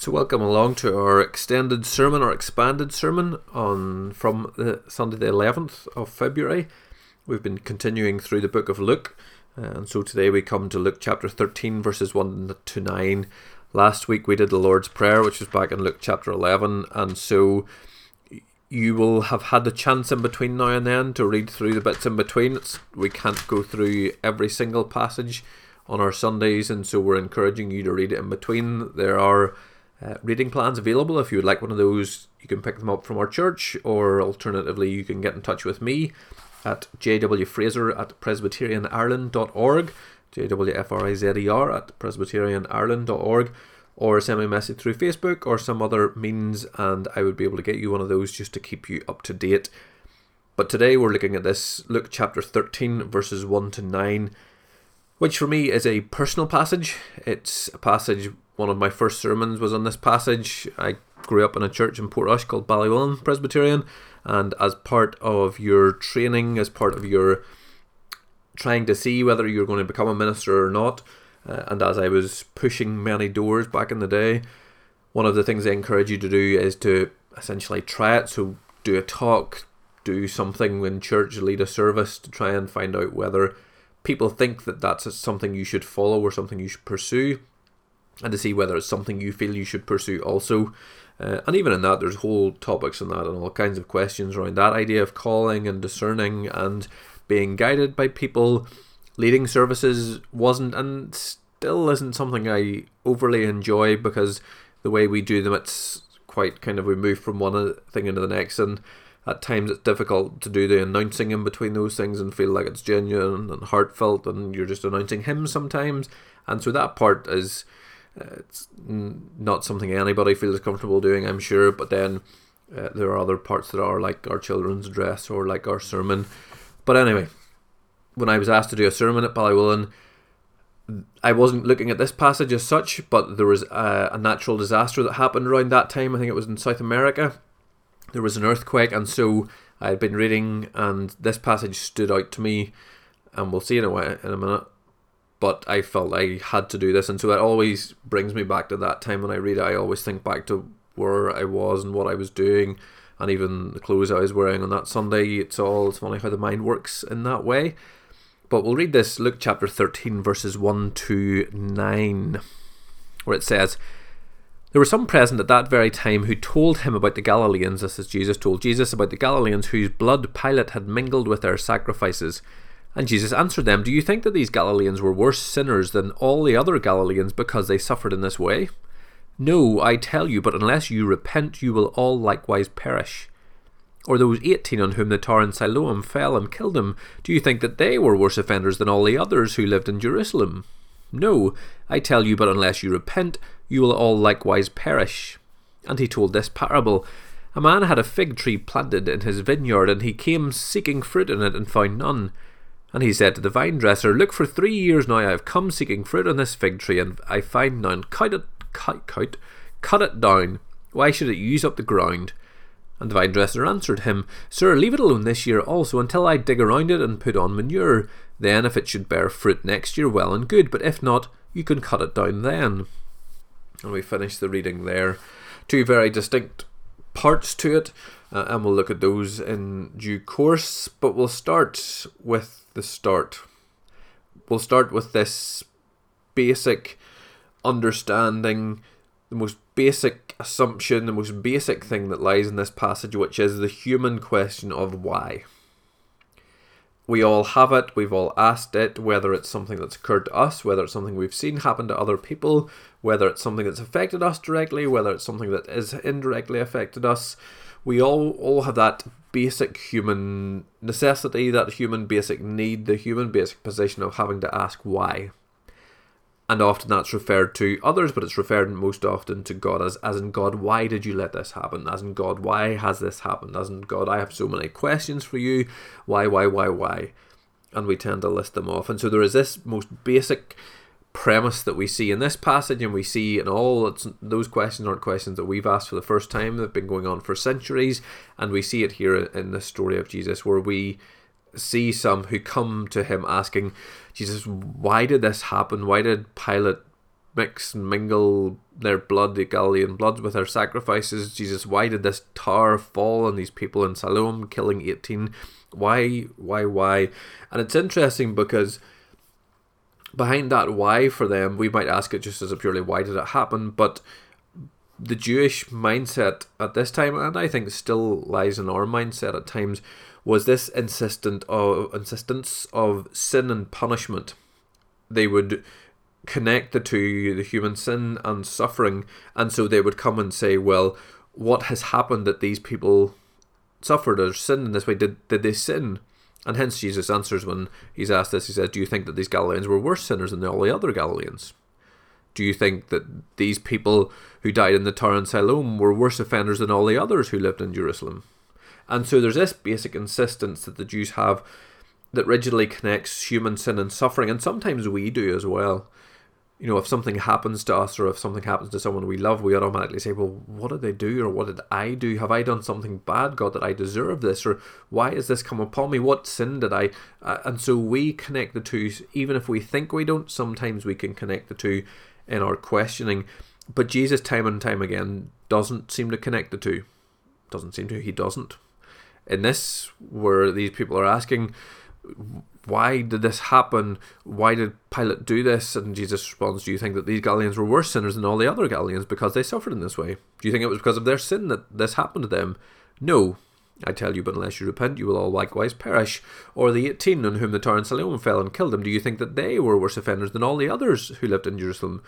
So welcome along to our extended sermon, our expanded sermon on from the Sunday the 11th of February. We've been continuing through the book of Luke, uh, and so today we come to Luke chapter 13 verses 1 to 9. Last week we did the Lord's Prayer, which was back in Luke chapter 11, and so you will have had the chance in between now and then to read through the bits in between. It's, we can't go through every single passage on our Sundays, and so we're encouraging you to read it in between. There are uh, reading plans available. If you would like one of those, you can pick them up from our church, or alternatively, you can get in touch with me at jwfraser at presbyterianireland.org, jwfrizer at presbyterianireland.org, or send me a message through Facebook or some other means, and I would be able to get you one of those just to keep you up to date. But today we're looking at this Luke chapter 13, verses 1 to 9, which for me is a personal passage. It's a passage one of my first sermons was on this passage. I grew up in a church in Portrush called Ballywillan Presbyterian, and as part of your training, as part of your trying to see whether you're going to become a minister or not, uh, and as I was pushing many doors back in the day, one of the things I encourage you to do is to essentially try it. So do a talk, do something in church, lead a service to try and find out whether people think that that's something you should follow or something you should pursue and to see whether it's something you feel you should pursue also. Uh, and even in that, there's whole topics in that and all kinds of questions around that idea of calling and discerning and being guided by people. Leading services wasn't and still isn't something I overly enjoy because the way we do them, it's quite kind of we move from one thing into the next, and at times it's difficult to do the announcing in between those things and feel like it's genuine and heartfelt, and you're just announcing hymn sometimes, and so that part is uh, it's not something anybody feels comfortable doing, I'm sure. But then uh, there are other parts that are like our children's dress or like our sermon. But anyway, when I was asked to do a sermon at Ballywillan, I wasn't looking at this passage as such, but there was a, a, natural disaster that happened around that time. I think it was in South America. There was an earthquake, and so I had been reading, and this passage stood out to me, and we'll see in a, way, in a minute but I felt I had to do this, and so that always brings me back to that time when I read it. I always think back to where I was and what I was doing, and even the clothes I was wearing on that Sunday. It's all it's funny how the mind works in that way. But we'll read this Luke chapter 13, verses 1 to 9, where it says, There were some present at that very time who told him about the Galileans, this is Jesus told Jesus about the Galileans whose blood Pilate had mingled with their sacrifices. And Jesus answered them, Do you think that these Galileans were worse sinners than all the other Galileans because they suffered in this way? No, I tell you, but unless you repent, you will all likewise perish. Or those eighteen on whom the tar in Siloam fell and killed him, do you think that they were worse offenders than all the others who lived in Jerusalem? No, I tell you, but unless you repent, you will all likewise perish. And he told this parable. A man had a fig tree planted in his vineyard, and he came seeking fruit in it and found none. And he said to the vine dresser, Look, for three years now I have come seeking fruit on this fig tree, and I find none. Cut it, cut, cut, cut it down. Why should it use up the ground? And the vine dresser answered him, Sir, leave it alone this year also, until I dig around it and put on manure. Then, if it should bear fruit next year, well and good, but if not, you can cut it down then. And we finish the reading there. Two very distinct parts to it, uh, and we'll look at those in due course. But we'll start with the start. We'll start with this basic understanding, the most basic assumption, the most basic thing that lies in this passage, which is the human question of why. We all have it, we've all asked it, whether it's something that's occurred to us, whether it's something we've seen happen to other people, whether it's something that's affected us directly, whether it's something that is indirectly affected us. We all, all have that basic human necessity, that human basic need, the human basic position of having to ask why. And often that's referred to others, but it's referred most often to God as, as in God, why did you let this happen? As in God, why has this happened? As in God, I have so many questions for you. Why, why, why, why? And we tend to list them off. And so there is this most basic premise that we see in this passage and we see in all those questions aren't questions that we've asked for the first time they've been going on for centuries and we see it here in the story of jesus where we see some who come to him asking jesus why did this happen why did pilate mix and mingle their blood, the Galilean blood, with their sacrifices. Jesus, why did this tower fall on these people in Siloam, killing 18? Why, why, why? And it's interesting because behind that why for them, we might ask it just as a purely why did it happen, but the Jewish mindset at this time, and I think still lies in our mindset at times, was this insistent of insistence of sin and punishment. They would connect the two, the human sin and suffering, and so they would come and say, Well, what has happened that these people suffered or sinned in this way? Did did they sin? And hence Jesus answers when he's asked this, he says, Do you think that these Galileans were worse sinners than all the other Galileans? Do you think that these people who died in the Tower in Siloam were worse offenders than all the others who lived in Jerusalem? And so there's this basic insistence that the Jews have that rigidly connects human sin and suffering, and sometimes we do as well you know, if something happens to us or if something happens to someone we love, we automatically say, well, what did they do or what did I do? Have I done something bad, God, that I deserve this? Or why has this come upon me? What sin did I? Uh, and so we connect the two, even if we think we don't, sometimes we can connect the two in our questioning. But Jesus, time and time again, doesn't seem to connect the two. Doesn't seem to. He doesn't. In this, where these people are asking, why did this happen? Why did Pilate do this? And Jesus responds, Do you think that these Galileans were worse sinners than all the other Galileans because they suffered in this way? Do you think it was because of their sin that this happened to them? No. I tell you, but unless you repent, you will all likewise perish. Or the eighteen on whom the Tower and Siloam fell and killed them, do you think that they were worse offenders than all the others who lived in Jerusalem?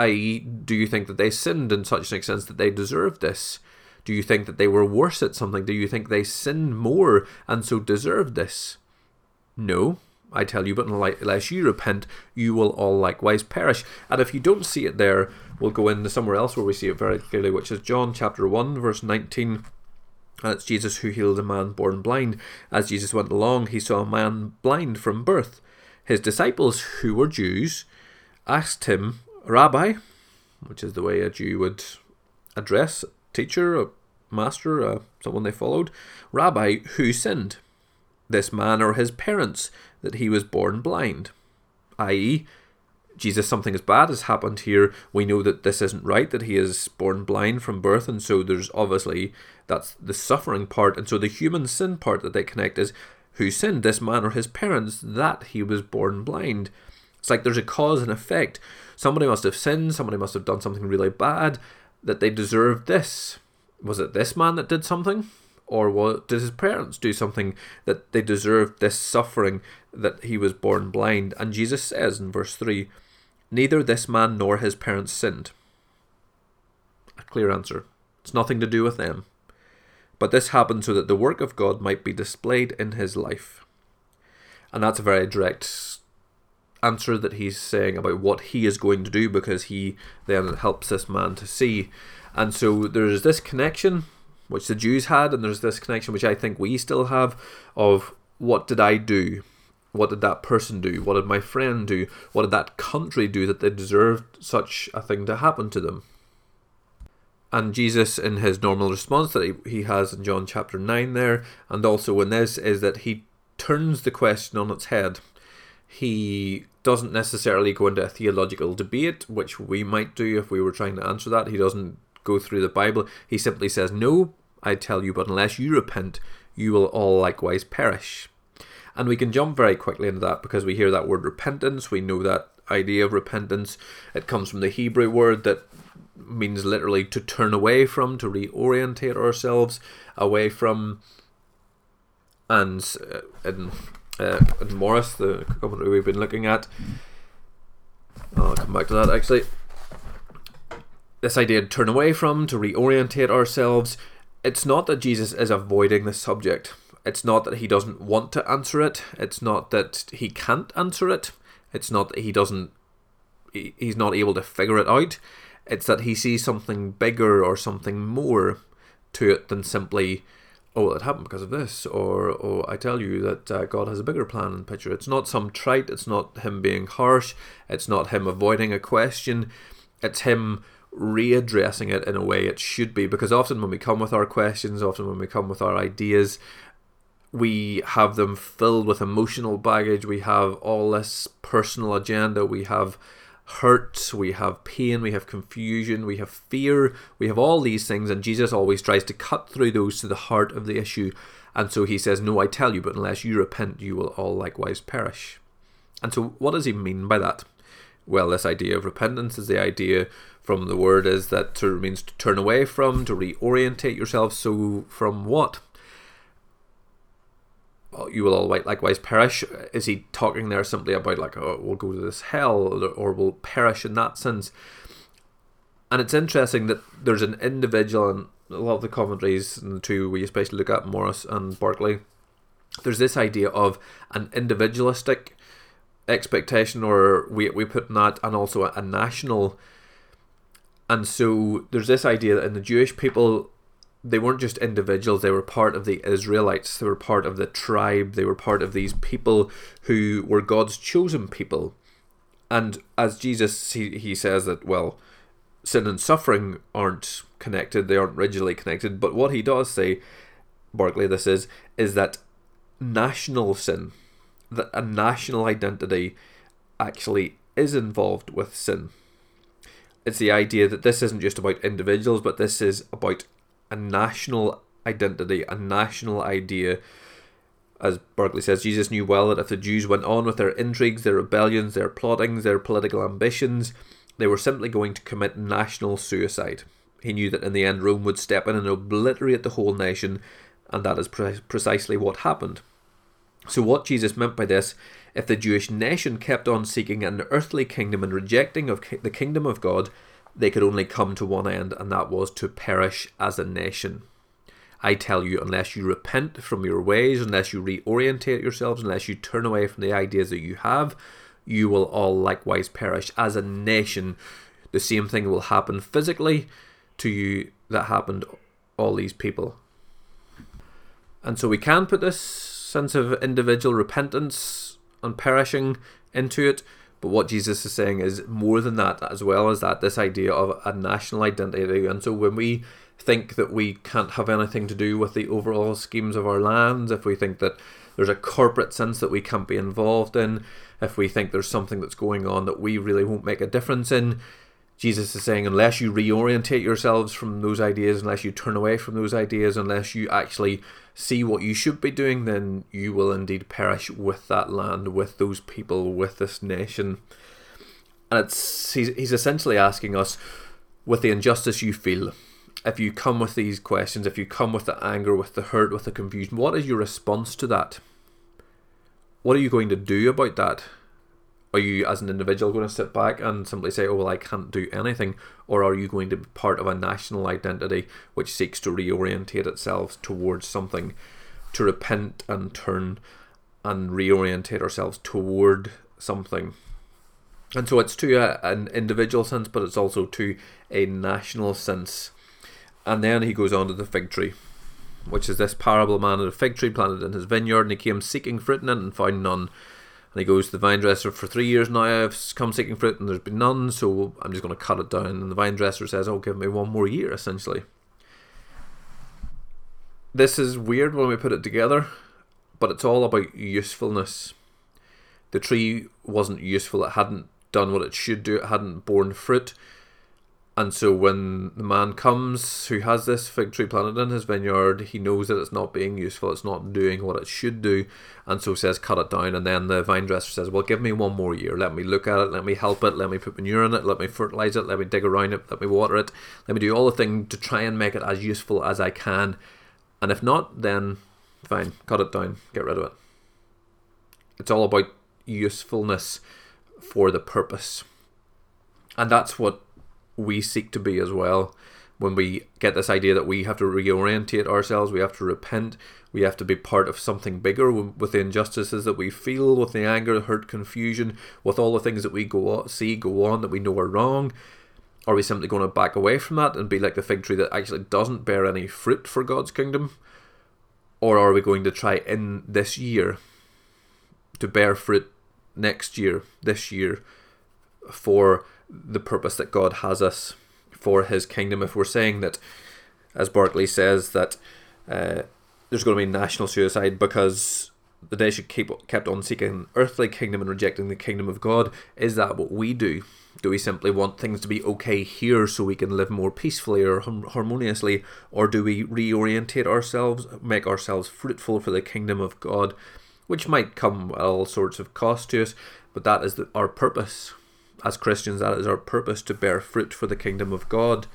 I.e., do you think that they sinned in such an extent that they deserved this? Do you think that they were worse at something? Do you think they sinned more and so deserved this? No, I tell you, but unless you repent, you will all likewise perish. And if you don't see it there, we'll go into somewhere else where we see it very clearly, which is John chapter 1, verse 19. And it's Jesus who healed a man born blind. As Jesus went along, he saw a man blind from birth. His disciples, who were Jews, asked him, Rabbi, which is the way a Jew would address a teacher, a master, uh, someone they followed, Rabbi, who sinned? This man or his parents that he was born blind. I.e., Jesus, something as bad has happened here. We know that this isn't right, that he is born blind from birth, and so there's obviously that's the suffering part, and so the human sin part that they connect is who sinned, this man or his parents, that he was born blind. It's like there's a cause and effect. Somebody must have sinned, somebody must have done something really bad, that they deserved this. Was it this man that did something? Or what did his parents do something that they deserved this suffering that he was born blind? And Jesus says in verse 3 Neither this man nor his parents sinned. A clear answer. It's nothing to do with them. But this happened so that the work of God might be displayed in his life. And that's a very direct answer that he's saying about what he is going to do because he then helps this man to see. And so there's this connection which the Jews had, and there's this connection which I think we still have of what did I do? What did that person do? What did my friend do? What did that country do that they deserved such a thing to happen to them? And Jesus, in his normal response that he, he has in John chapter 9 there, and also in this, is that he turns the question on its head. He doesn't necessarily go into a theological debate, which we might do if we were trying to answer that. He doesn't go through the Bible. He simply says, No, I tell you, but unless you repent, you will all likewise perish. And we can jump very quickly into that because we hear that word repentance. We know that idea of repentance. It comes from the Hebrew word that means literally to turn away from, to reorientate ourselves away from. And uh, in, uh, in Morris, the commentary we've been looking at, I'll come back to that actually this idea to turn away from, to reorientate ourselves. It's not that Jesus is avoiding the subject. It's not that he doesn't want to answer it. It's not that he can't answer it. It's not that he doesn't, he's not able to figure it out. It's that he sees something bigger or something more to it than simply, oh, it happened because of this, or oh, I tell you that uh, God has a bigger plan in picture. It's not some trite. It's not him being harsh. It's not him avoiding a question. It's him readdressing it in a way it should be because often when we come with our questions often when we come with our ideas we have them filled with emotional baggage we have all this personal agenda we have hurt, we have pain, we have confusion, we have fear, we have all these things, and Jesus always tries to cut through those to the heart of the issue. And so he says, No, I tell you, but unless you repent, you will all likewise perish. And so, what does he mean by that? Well, this idea of repentance is the idea from the word is that to means to turn away from, to reorientate yourself. So, from what? you will all likewise perish. Is he talking there simply about like, oh, we'll go to this hell or we'll perish in that sense? And it's interesting that there's an individual and a lot of the commentaries and the two we especially look at Morris and Barclay. There's this idea of an individualistic expectation, or we we put in that, and also a, a national. And so there's this idea that in the Jewish people, they weren't just individuals, they were part of the Israelites, they were part of the tribe, they were part of these people who were God's chosen people. And as Jesus, he, he says that, well, sin and suffering aren't connected, they aren't rigidly connected, but what he does say, Barclay, this is, is that national sin, that a national identity actually is involved with sin. It's the idea that this isn't just about individuals, but this is about a national identity, a national idea. As Barclay says, Jesus knew well that if the Jews went on with their intrigues, their rebellions, their plottings, their political ambitions, they were simply going to commit national suicide. He knew that in the end Rome would step in and obliterate the whole nation, and that is pre- precisely what happened. So, what Jesus meant by this, if the Jewish nation kept on seeking an earthly kingdom and rejecting of the kingdom of God, they could only come to one end, and that was to perish as a nation. I tell you, unless you repent from your ways, unless you reorientate yourselves, unless you turn away from the ideas that you have, you will all likewise perish. As a nation, the same thing will happen physically to you that happened all these people. And so we can put this sense of individual repentance and perishing into it, but what Jesus is saying is more than that, as well as that, this idea of a national identity. And so when we think that we can't have anything to do with the overall schemes of our lands, if we think that there's a corporate sense that we can't be involved in, if we think there's something that's going on that we really won't make a difference in, Jesus is saying, unless you reorientate yourselves from those ideas, unless you turn away from those ideas, unless you actually see what you should be doing, then you will indeed perish with that land, with those people, with this nation. And it's he's, he's essentially asking us, with the injustice you feel, if you come with these questions, if you come with the anger, with the hurt, with the confusion, what is your response to that? What are you going to do about that? Are you, as an individual, going to sit back and simply say, oh, well, I can't do anything? Or are you going to be part of a national identity which seeks to reorientate itself towards something, to repent and turn and reorientate ourselves toward something? And so it's to a, an individual sense, but it's also to a national sense. And then he goes on to the fig tree, which is this parable man had a fig tree planted in his vineyard, and he came seeking fruit in it and found none. And he goes to the vine dresser for three years now. I've come seeking fruit and there's been none, so I'm just going to cut it down. And the vine dresser says, "Oh, give me one more year." Essentially, this is weird when we put it together, but it's all about usefulness. The tree wasn't useful; it hadn't done what it should do. It hadn't borne fruit. And so when the man comes who has this fig tree planted in his vineyard, he knows that it's not being useful, it's not doing what it should do, and so says, cut it down. And then the vine dresser says, Well, give me one more year. Let me look at it, let me help it, let me put manure in it, let me fertilize it, let me dig around it, let me water it, let me do all the things to try and make it as useful as I can. And if not, then fine, cut it down, get rid of it. It's all about usefulness for the purpose. And that's what we seek to be as well when we get this idea that we have to reorientate ourselves, we have to repent, we have to be part of something bigger with the injustices that we feel, with the anger, hurt, confusion, with all the things that we go see go on that we know are wrong. Are we simply going to back away from that and be like the fig tree that actually doesn't bear any fruit for God's kingdom? Or are we going to try in this year to bear fruit next year, this year, for the purpose that God has us for His kingdom. If we're saying that, as Barclay says, that uh, there's going to be national suicide because the should keep kept on seeking earthly kingdom and rejecting the kingdom of God. Is that what we do? Do we simply want things to be okay here so we can live more peacefully or harmoniously, or do we reorientate ourselves, make ourselves fruitful for the kingdom of God, which might come at all sorts of cost to us, but that is the, our purpose as Christians. That is our purpose to bear fruit for the kingdom of God.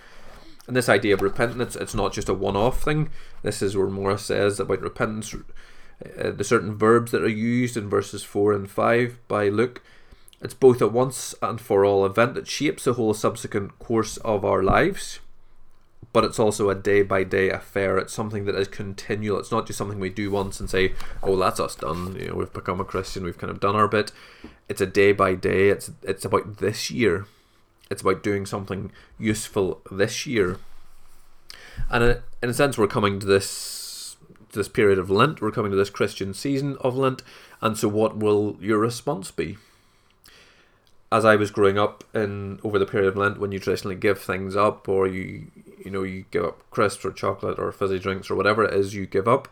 And this idea of repentance, it's not just a one-off thing. This is where Morris says about repentance uh, the certain verbs that are used in verses 4 and 5 by Luke. It's both a once and for all event that shapes the whole subsequent course of our lives, but it's also a day by day affair. It's something that is continual. It's not just something we do once and say, "Oh, that's us done." You know, we've become a Christian. We've kind of done our bit. It's a day by day. It's it's about this year. It's about doing something useful this year. And uh, in a sense, we're coming to this this period of Lent. We're coming to this Christian season of Lent. And so, what will your response be? As I was growing up in over the period of Lent, when you traditionally give things up, or you you know you give up crisps or chocolate or fizzy drinks or whatever it is you give up,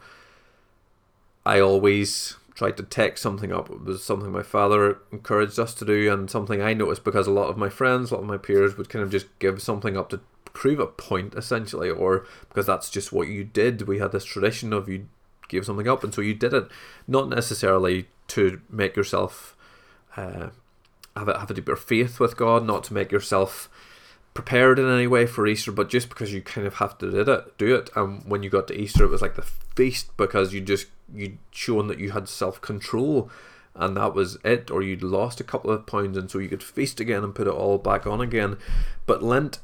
I always tried to take something up. It was something my father encouraged us to do, and something I noticed because a lot of my friends, a lot of my peers would kind of just give something up to prove a point essentially, or because that's just what you did. We had this tradition of you gave something up, and so you did it, not necessarily to make yourself uh, have a, have a deeper faith with God, not to make yourself prepared in any way for Easter, but just because you kind of have to did it, do it. And when you got to Easter, it was like the feast because you just you'd shown that you had self control, and that was it. Or you'd lost a couple of pounds, and so you could feast again and put it all back on again. But Lent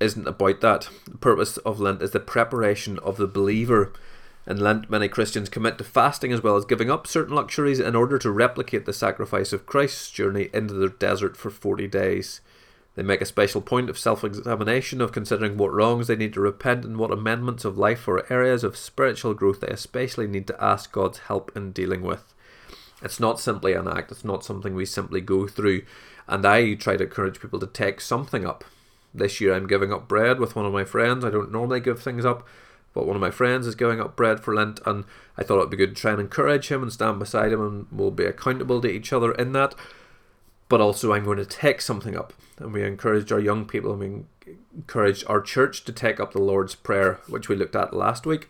isn't about that. The purpose of Lent is the preparation of the believer. In Lent, many Christians commit to fasting as well as giving up certain luxuries in order to replicate the sacrifice of Christ's journey into the desert for 40 days. They make a special point of self examination, of considering what wrongs they need to repent and what amendments of life or areas of spiritual growth they especially need to ask God's help in dealing with. It's not simply an act, it's not something we simply go through. And I try to encourage people to take something up this year I'm giving up bread with one of my friends. I don't normally give things up, but one of my friends is going up bread for Lent, and I thought it'd be good to try and encourage him and stand beside him, and we'll be accountable to each other in that. But also, I'm going to take something up, and we encouraged our young people, and we encouraged our church to take up the Lord's Prayer, which we looked at last week.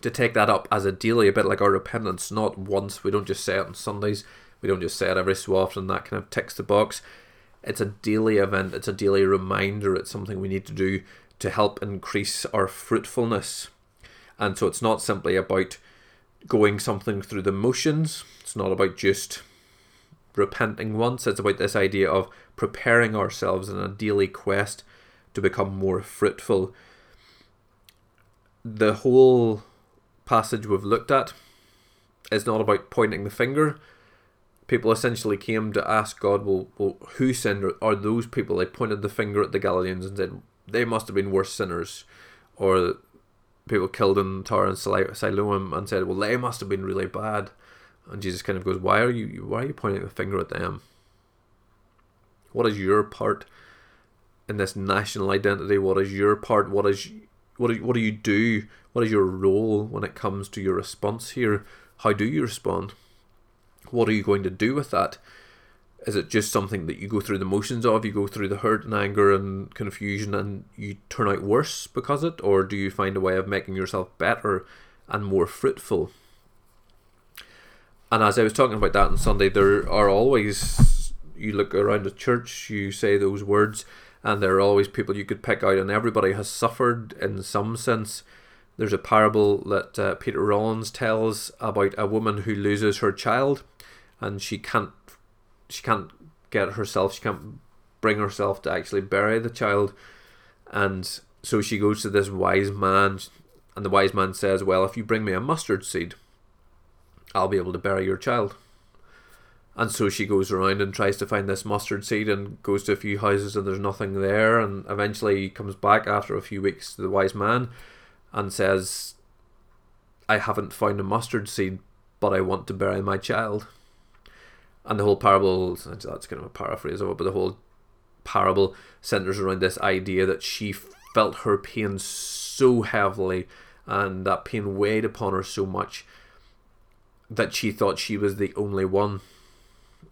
To take that up as a daily, a bit like our repentance, not once. We don't just say it on Sundays. We don't just say it every so often. That kind of ticks the box it's a daily event, it's a daily reminder, it's something we need to do to help increase our fruitfulness. And so it's not simply about going something through the motions, it's not about just repenting once, it's about this idea of preparing ourselves in a daily quest to become more fruitful. The whole passage we've looked at is not about pointing the finger, people essentially came to ask God, well, well who sinned are those people? They pointed the finger at the Galileans and said they must have been worse sinners, or people killed in tower and Siloam and said, well, they must have been really bad. And Jesus kind of goes, why are you why are you pointing the finger at them? What is your part in this national identity? What is your part? What is what do, what do you do? What is your role when it comes to your response here? How do you respond? What are you going to do with that? Is it just something that you go through the motions of? You go through the hurt and anger and confusion and you turn out worse because of it? Or do you find a way of making yourself better and more fruitful? And as I was talking about that on Sunday, there are always, you look around a church, you say those words, and there are always people you could pick out, and everybody has suffered in some sense. There's a parable that uh, Peter Rollins tells about a woman who loses her child and she can't she can't get herself she can't bring herself to actually bury the child. And so she goes to this wise man and the wise man says well if you bring me a mustard seed i'll be able to bury your child. And so she goes around and tries to find this mustard seed and goes to a few houses and there's nothing there. And eventually comes back after a few weeks to the wise man and says i haven't found a mustard seed but i want to bury my child and the whole parable that's kind of a paraphrase of it but the whole parable centers around this idea that she felt her pain so heavily and that pain weighed upon her so much that she thought she was the only one.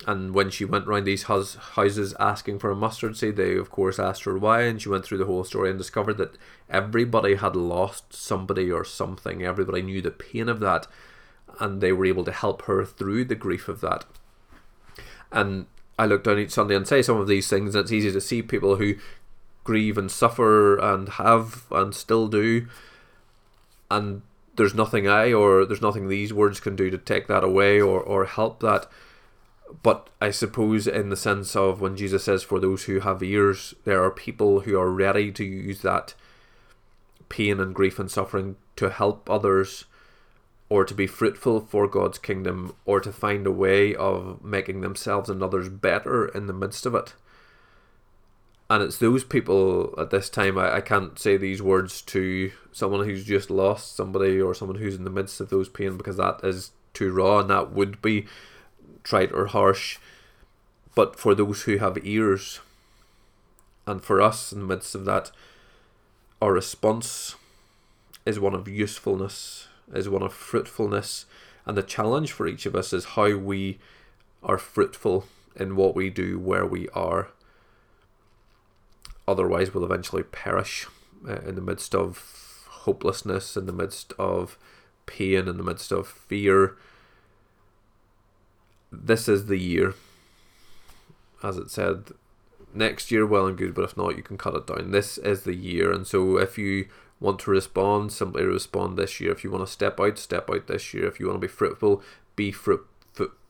And when she went round these houses asking for a mustard seed, they of course asked her why, and she went through the whole story and discovered that everybody had lost somebody or something. Everybody knew the pain of that, and they were able to help her through the grief of that. And I look down each Sunday and say some of these things, and it's easy to see people who grieve and suffer and have and still do, and there's nothing I or there's nothing these words can do to take that away or, or help that. But I suppose, in the sense of when Jesus says, For those who have ears, there are people who are ready to use that pain and grief and suffering to help others or to be fruitful for God's kingdom or to find a way of making themselves and others better in the midst of it. And it's those people at this time, I, I can't say these words to someone who's just lost somebody or someone who's in the midst of those pain because that is too raw and that would be trite or harsh. But for those who have ears, and for us in the midst of that, our response is one of usefulness, is one of fruitfulness, and the challenge for each of us is how we are fruitful in what we do where we are. Otherwise, we'll eventually perish uh, in the midst of hopelessness, in the midst of pain, in the midst of fear. This is the year. As it said, next year, well and good, but if not, you can cut it down. This is the year, and so if you want to respond, simply respond this year. If you want to step out, step out this year. If you want to be fruitful, be fruit,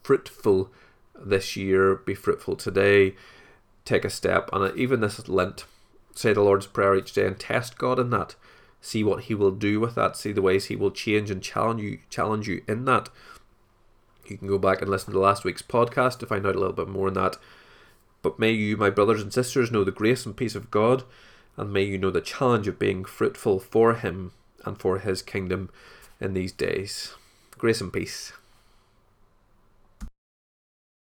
fruitful this year. Be fruitful today. Take a step, and even this Lent, say the Lord's Prayer each day and test God in that. See what He will do with that. See the ways He will change and challenge you, challenge you in that. You can go back and listen to last week's podcast to find out a little bit more on that. But may you, my brothers and sisters, know the grace and peace of God and may you know the challenge of being fruitful for Him and for His kingdom in these days. Grace and peace.